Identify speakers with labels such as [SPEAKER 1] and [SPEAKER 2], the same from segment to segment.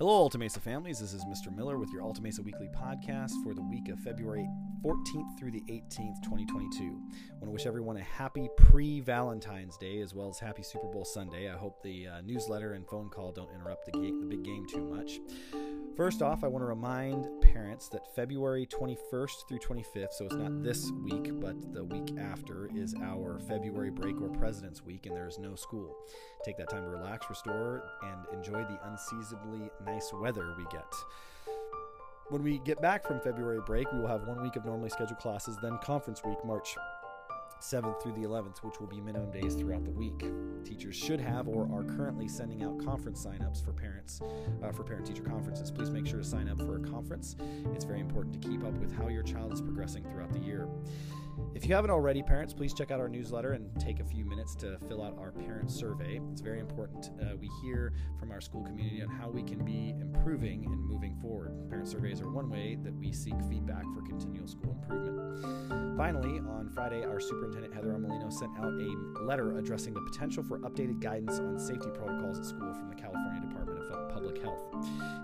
[SPEAKER 1] Hello, Alta families. This is Mr. Miller with your Alta Weekly podcast for the week of February 14th through the 18th, 2022. I want to wish everyone a happy pre Valentine's Day as well as happy Super Bowl Sunday. I hope the uh, newsletter and phone call don't interrupt the, the big game too much. First off, I want to remind parents that February 21st through 25th, so it's not this week, but the week after, is our February break or President's Week, and there is no school. Take that time to relax, restore, and enjoy the unseasonably nice weather we get. When we get back from February break, we will have one week of normally scheduled classes, then conference week, March 7th through the 11th, which will be minimum days throughout the week. Teachers should have or are currently sending out conference signups for parents uh, for parent teacher conferences. Please make sure to sign up for a conference. It's very important to keep up with how your child is progressing throughout the year. If you haven't already, parents, please check out our newsletter and take a few minutes to fill out our parent survey. It's very important. Uh, we hear from our school community on how we can be improving and moving forward. Parent surveys are one way that we seek feedback for continual school improvement. Finally, on Friday, our superintendent Heather Armelino sent out a letter addressing the potential for updated guidance on safety protocols at school from the California Department Public Health.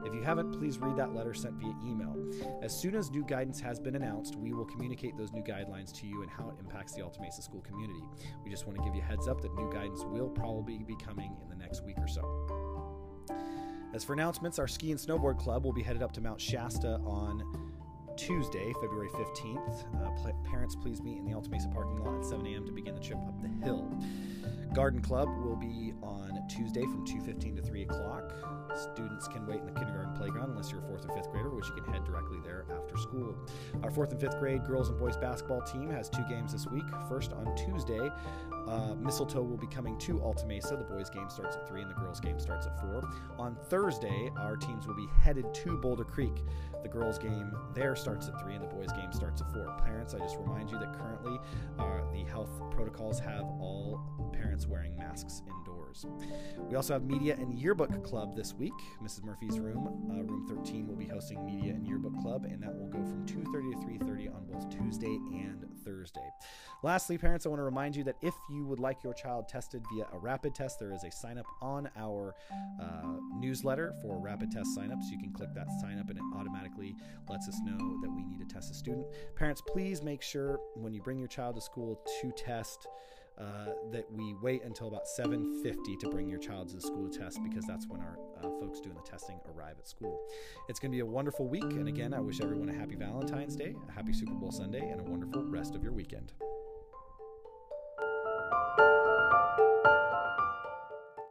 [SPEAKER 1] If you haven't, please read that letter sent via email. As soon as new guidance has been announced, we will communicate those new guidelines to you and how it impacts the Alta Mesa school community. We just want to give you a heads up that new guidance will probably be coming in the next week or so. As for announcements, our ski and snowboard club will be headed up to Mount Shasta on Tuesday, February 15th. Uh, parents, please meet in the Alta Mesa parking lot at 7 a.m. to begin the trip up the hill. Garden Club will be on Tuesday from 2:15 to 3 o'clock. Students can wait in the kindergarten playground unless you're a fourth or fifth grader, which you can head directly there after school. Our fourth and fifth grade girls and boys basketball team has two games this week. First on Tuesday, uh, Mistletoe will be coming to Alta Mesa. The boys' game starts at 3 and the girls' game starts at 4. On Thursday, our teams will be headed to Boulder Creek. The girls' game there starts at 3 and the boys' game starts at 4. Parents, I just remind you that currently uh, the health protocols have all parents wearing masks indoors. We also have Media and Yearbook Club this week. Mrs. Murphy's room, uh, room 13, will be hosting Media and Yearbook Club, and that will go from 2:30 to 3:30 on both Tuesday and Thursday. Lastly, parents, I want to remind you that if you would like your child tested via a rapid test, there is a sign up on our uh, newsletter for rapid test signups. You can click that sign up, and it automatically lets us know that we need to test a student. Parents, please make sure when you bring your child to school to test. Uh, that we wait until about 7.50 to bring your child to the school to test because that's when our uh, folks doing the testing arrive at school. It's going to be a wonderful week and again i wish everyone a happy valentine's day a happy super bowl sunday and a wonderful rest of your weekend